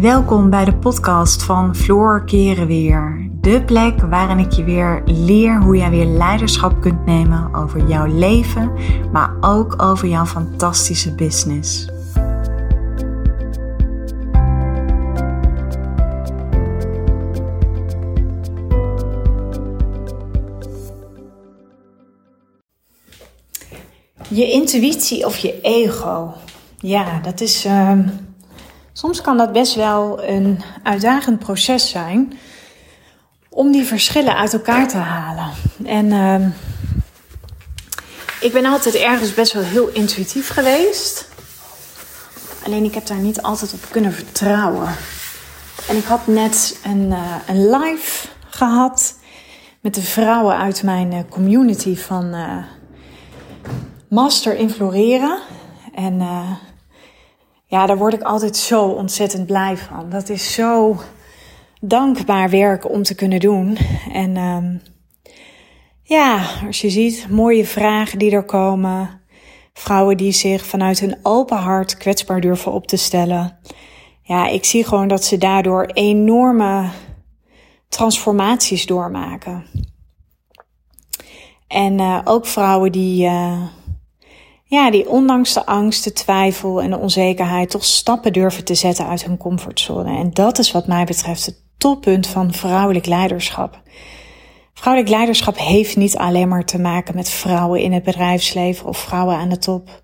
Welkom bij de podcast van Floor Keren Weer. De plek waarin ik je weer leer hoe jij weer leiderschap kunt nemen over jouw leven, maar ook over jouw fantastische business. Je intuïtie of je ego. Ja, dat is. Uh, soms kan dat best wel een uitdagend proces zijn om die verschillen uit elkaar te halen. En uh, ik ben altijd ergens best wel heel intuïtief geweest. Alleen ik heb daar niet altijd op kunnen vertrouwen. En ik had net een, uh, een live gehad met de vrouwen uit mijn eh, community van Master in Floreren. En ja, daar word ik altijd zo ontzettend blij van. Dat is zo dankbaar werk om te kunnen doen. En um, ja, als je ziet, mooie vragen die er komen. Vrouwen die zich vanuit hun open hart kwetsbaar durven op te stellen. Ja, ik zie gewoon dat ze daardoor enorme transformaties doormaken. En uh, ook vrouwen die, uh, ja, die ondanks de angst, de twijfel en de onzekerheid toch stappen durven te zetten uit hun comfortzone. En dat is wat mij betreft het toppunt van vrouwelijk leiderschap. Vrouwelijk leiderschap heeft niet alleen maar te maken met vrouwen in het bedrijfsleven of vrouwen aan de top.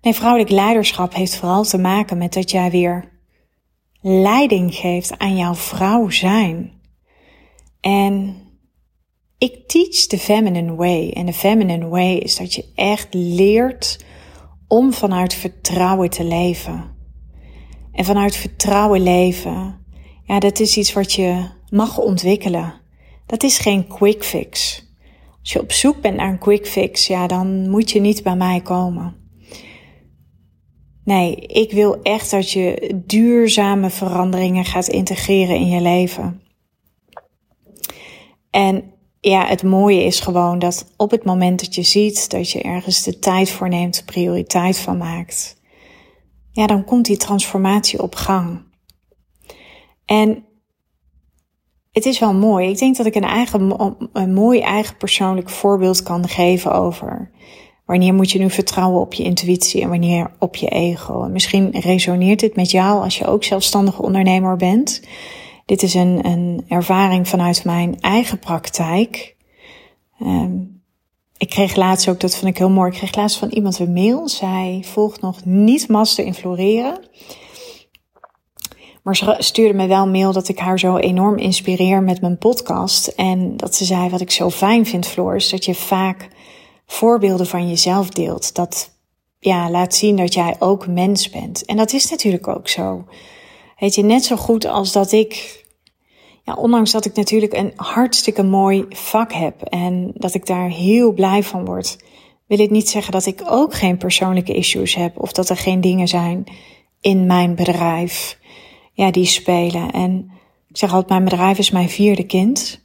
Nee, vrouwelijk leiderschap heeft vooral te maken met dat jij weer leiding geeft aan jouw vrouw zijn. En ik teach the feminine way. En de feminine way is dat je echt leert om vanuit vertrouwen te leven. En vanuit vertrouwen leven, ja, dat is iets wat je mag ontwikkelen. Dat is geen quick fix. Als je op zoek bent naar een quick fix, ja, dan moet je niet bij mij komen. Nee, ik wil echt dat je duurzame veranderingen gaat integreren in je leven. En ja, het mooie is gewoon dat op het moment dat je ziet dat je ergens de tijd voor neemt, prioriteit van maakt, ja, dan komt die transformatie op gang. En het is wel mooi. Ik denk dat ik een, eigen, een mooi eigen persoonlijk voorbeeld kan geven over wanneer moet je nu vertrouwen op je intuïtie en wanneer op je ego. En misschien resoneert dit met jou als je ook zelfstandig ondernemer bent. Dit is een, een ervaring vanuit mijn eigen praktijk. Um, ik kreeg laatst ook, dat vond ik heel mooi, ik kreeg laatst van iemand een mail. Zij volgt nog niet master in floreren. Maar ze stuurde me wel een mail dat ik haar zo enorm inspireer met mijn podcast. En dat ze zei, wat ik zo fijn vind, Floor, is dat je vaak voorbeelden van jezelf deelt. Dat ja, laat zien dat jij ook mens bent. En dat is natuurlijk ook zo. Weet je, net zo goed als dat ik, ja, ondanks dat ik natuurlijk een hartstikke mooi vak heb en dat ik daar heel blij van word, wil ik niet zeggen dat ik ook geen persoonlijke issues heb of dat er geen dingen zijn in mijn bedrijf, ja, die spelen. En ik zeg altijd, mijn bedrijf is mijn vierde kind.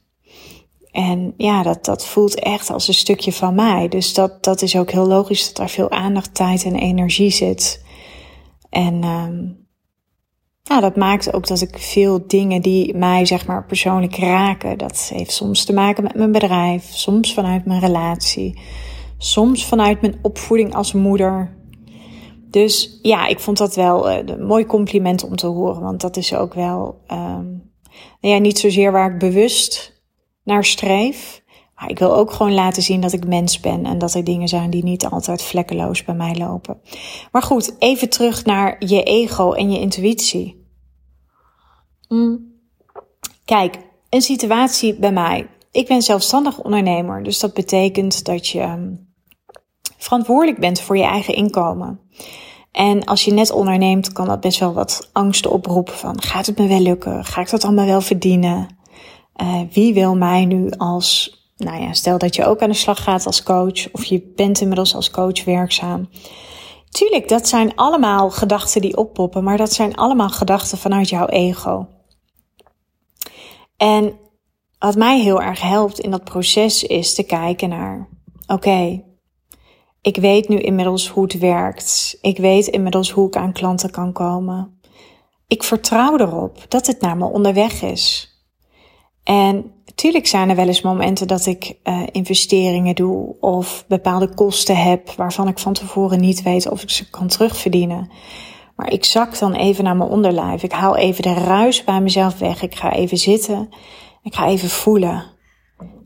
En ja, dat, dat voelt echt als een stukje van mij. Dus dat, dat is ook heel logisch dat er veel aandacht, tijd en energie zit. En um, nou, dat maakt ook dat ik veel dingen die mij zeg maar persoonlijk raken. Dat heeft soms te maken met mijn bedrijf, soms vanuit mijn relatie, soms vanuit mijn opvoeding als moeder. Dus ja, ik vond dat wel een mooi compliment om te horen, want dat is ook wel um, nou ja, niet zozeer waar ik bewust naar streef. Maar ik wil ook gewoon laten zien dat ik mens ben en dat er dingen zijn die niet altijd vlekkeloos bij mij lopen. Maar goed, even terug naar je ego en je intuïtie. Mm. Kijk, een situatie bij mij. Ik ben zelfstandig ondernemer, dus dat betekent dat je ehm, verantwoordelijk bent voor je eigen inkomen. En als je net onderneemt, kan dat best wel wat angsten oproepen van gaat het me wel lukken? Ga ik dat allemaal wel verdienen? Uh, wie wil mij nu als, nou ja, stel dat je ook aan de slag gaat als coach of je bent inmiddels als coach werkzaam. Tuurlijk, dat zijn allemaal gedachten die oppoppen, maar dat zijn allemaal gedachten vanuit jouw ego. En wat mij heel erg helpt in dat proces is te kijken naar, oké, ik weet nu inmiddels hoe het werkt. Ik weet inmiddels hoe ik aan klanten kan komen. ik vertrouw erop dat het naar me onderweg is. En natuurlijk zijn er wel eens momenten dat ik uh, investeringen doe of bepaalde kosten heb waarvan ik van tevoren niet weet of ik ze kan terugverdienen. Maar ik zak dan even naar mijn onderlijf. Ik haal even de ruis bij mezelf weg. Ik ga even zitten. Ik ga even voelen.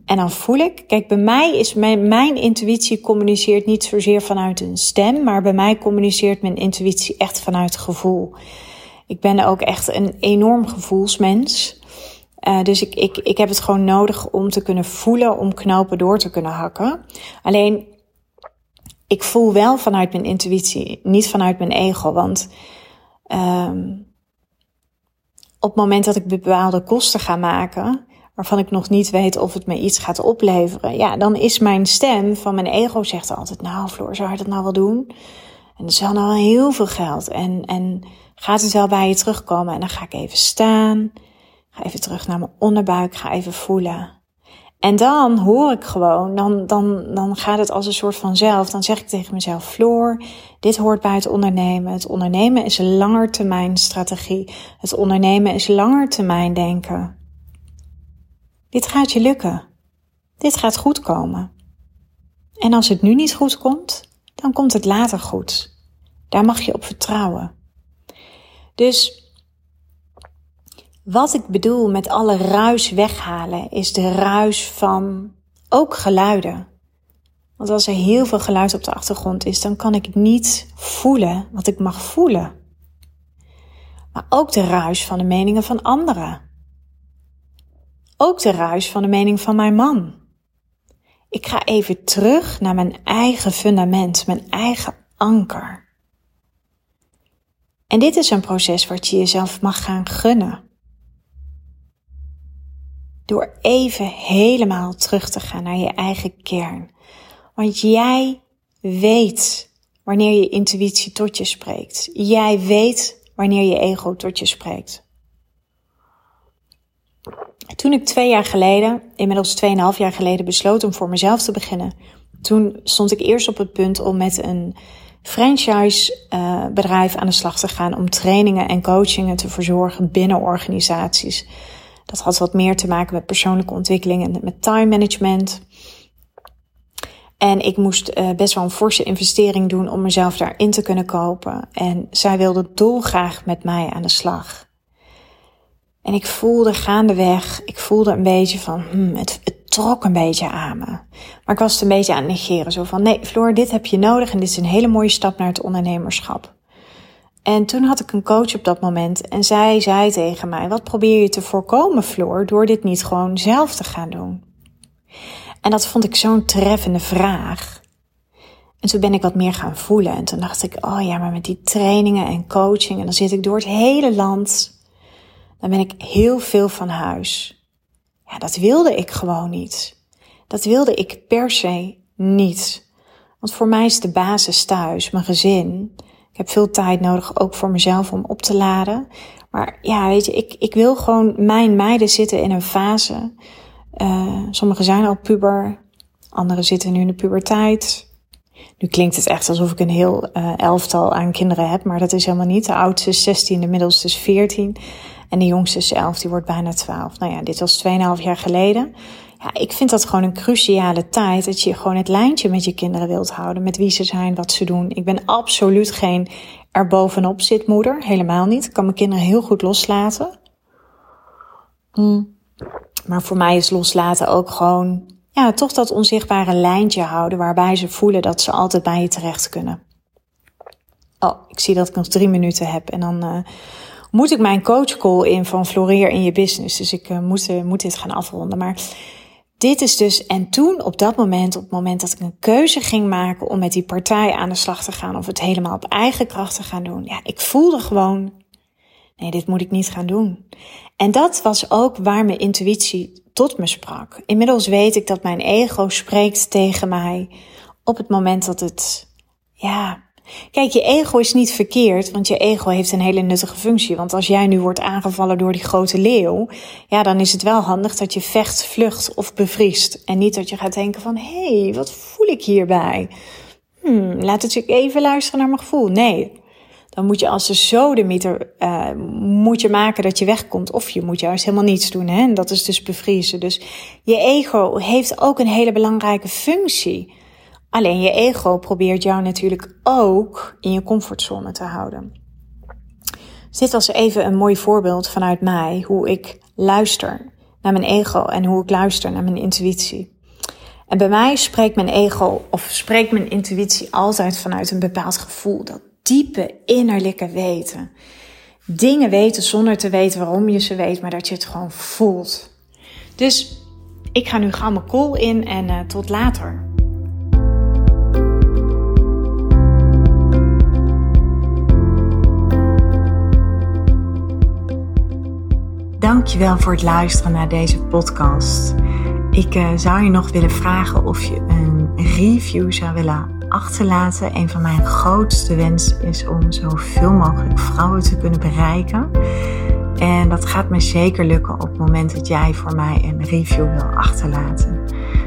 En dan voel ik, kijk, bij mij is mijn, mijn intuïtie communiceert niet zozeer vanuit een stem, maar bij mij communiceert mijn intuïtie echt vanuit gevoel. Ik ben ook echt een enorm gevoelsmens. Uh, dus ik, ik, ik heb het gewoon nodig om te kunnen voelen, om knopen door te kunnen hakken. Alleen, ik voel wel vanuit mijn intuïtie, niet vanuit mijn ego. Want um, op het moment dat ik bepaalde kosten ga maken, waarvan ik nog niet weet of het me iets gaat opleveren, ja, dan is mijn stem van mijn ego zegt altijd, nou Floor, zou je dat nou wel doen? En dat is wel nou heel veel geld. En, en gaat het wel bij je terugkomen? En dan ga ik even staan, ga even terug naar mijn onderbuik, ga even voelen. En dan hoor ik gewoon, dan, dan, dan gaat het als een soort van zelf. Dan zeg ik tegen mezelf, Floor, dit hoort bij het ondernemen. Het ondernemen is een langetermijn strategie. Het ondernemen is langetermijn denken. Dit gaat je lukken. Dit gaat goed komen. En als het nu niet goed komt, dan komt het later goed. Daar mag je op vertrouwen. Dus wat ik bedoel met alle ruis weghalen, is de ruis van ook geluiden. Want als er heel veel geluid op de achtergrond is, dan kan ik niet voelen wat ik mag voelen. Maar ook de ruis van de meningen van anderen. Ook de ruis van de mening van mijn man. Ik ga even terug naar mijn eigen fundament, mijn eigen anker. En dit is een proces wat je jezelf mag gaan gunnen. Door even helemaal terug te gaan naar je eigen kern. Want jij weet wanneer je intuïtie tot je spreekt. Jij weet wanneer je ego tot je spreekt. Toen ik twee jaar geleden, inmiddels tweeënhalf jaar geleden, besloot om voor mezelf te beginnen, toen stond ik eerst op het punt om met een franchise uh, bedrijf aan de slag te gaan om trainingen en coachingen te verzorgen binnen organisaties. Dat had wat meer te maken met persoonlijke ontwikkeling en met time management. En ik moest uh, best wel een forse investering doen om mezelf daarin te kunnen kopen. En zij wilde dolgraag met mij aan de slag. En ik voelde gaandeweg, ik voelde een beetje van, hmm, het, het trok een beetje aan me. Maar ik was het een beetje aan het negeren. Zo van, nee Floor, dit heb je nodig en dit is een hele mooie stap naar het ondernemerschap. En toen had ik een coach op dat moment en zij zei tegen mij: Wat probeer je te voorkomen, Floor, door dit niet gewoon zelf te gaan doen? En dat vond ik zo'n treffende vraag. En toen ben ik wat meer gaan voelen. En toen dacht ik: Oh ja, maar met die trainingen en coaching, en dan zit ik door het hele land. Dan ben ik heel veel van huis. Ja, dat wilde ik gewoon niet. Dat wilde ik per se niet. Want voor mij is de basis thuis, mijn gezin. Ik heb veel tijd nodig, ook voor mezelf, om op te laden. Maar ja, weet je, ik, ik wil gewoon, mijn meiden zitten in een fase. Uh, sommigen zijn al puber, anderen zitten nu in de puberteit. Nu klinkt het echt alsof ik een heel uh, elftal aan kinderen heb, maar dat is helemaal niet. De oudste is 16, de middelste is 14 en de jongste is 11, die wordt bijna 12. Nou ja, dit was 2,5 jaar geleden. Ja, ik vind dat gewoon een cruciale tijd. Dat je gewoon het lijntje met je kinderen wilt houden. Met wie ze zijn, wat ze doen. Ik ben absoluut geen erbovenop zit moeder. Helemaal niet. Ik kan mijn kinderen heel goed loslaten. Mm. Maar voor mij is loslaten ook gewoon, ja, toch dat onzichtbare lijntje houden. Waarbij ze voelen dat ze altijd bij je terecht kunnen. Oh, ik zie dat ik nog drie minuten heb. En dan uh, moet ik mijn coachcall in van Floreer in je business. Dus ik uh, moet, uh, moet dit gaan afronden. Maar dit is dus, en toen op dat moment, op het moment dat ik een keuze ging maken om met die partij aan de slag te gaan of het helemaal op eigen kracht te gaan doen, ja, ik voelde gewoon, nee, dit moet ik niet gaan doen. En dat was ook waar mijn intuïtie tot me sprak. Inmiddels weet ik dat mijn ego spreekt tegen mij op het moment dat het, ja, Kijk, je ego is niet verkeerd, want je ego heeft een hele nuttige functie. Want als jij nu wordt aangevallen door die grote leeuw, ja, dan is het wel handig dat je vecht, vlucht of bevriest. En niet dat je gaat denken van, hé, hey, wat voel ik hierbij? Hmm, laat het even luisteren naar mijn gevoel. Nee, dan moet je als de sodemieter uh, moet je maken dat je wegkomt. Of je moet juist helemaal niets doen. Hè? En dat is dus bevriezen. Dus je ego heeft ook een hele belangrijke functie. Alleen je ego probeert jou natuurlijk ook in je comfortzone te houden. Dus dit was even een mooi voorbeeld vanuit mij, hoe ik luister naar mijn ego en hoe ik luister naar mijn intuïtie. En bij mij spreekt mijn ego of spreekt mijn intuïtie altijd vanuit een bepaald gevoel. Dat diepe innerlijke weten. Dingen weten zonder te weten waarom je ze weet, maar dat je het gewoon voelt. Dus ik ga nu gauw mijn call in en uh, tot later. Dankjewel voor het luisteren naar deze podcast. Ik uh, zou je nog willen vragen of je een review zou willen achterlaten. Een van mijn grootste wensen is om zoveel mogelijk vrouwen te kunnen bereiken. En dat gaat me zeker lukken op het moment dat jij voor mij een review wil achterlaten.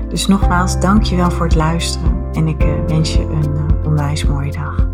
Dus nogmaals, dankjewel voor het luisteren en ik uh, wens je een uh, onwijs mooie dag.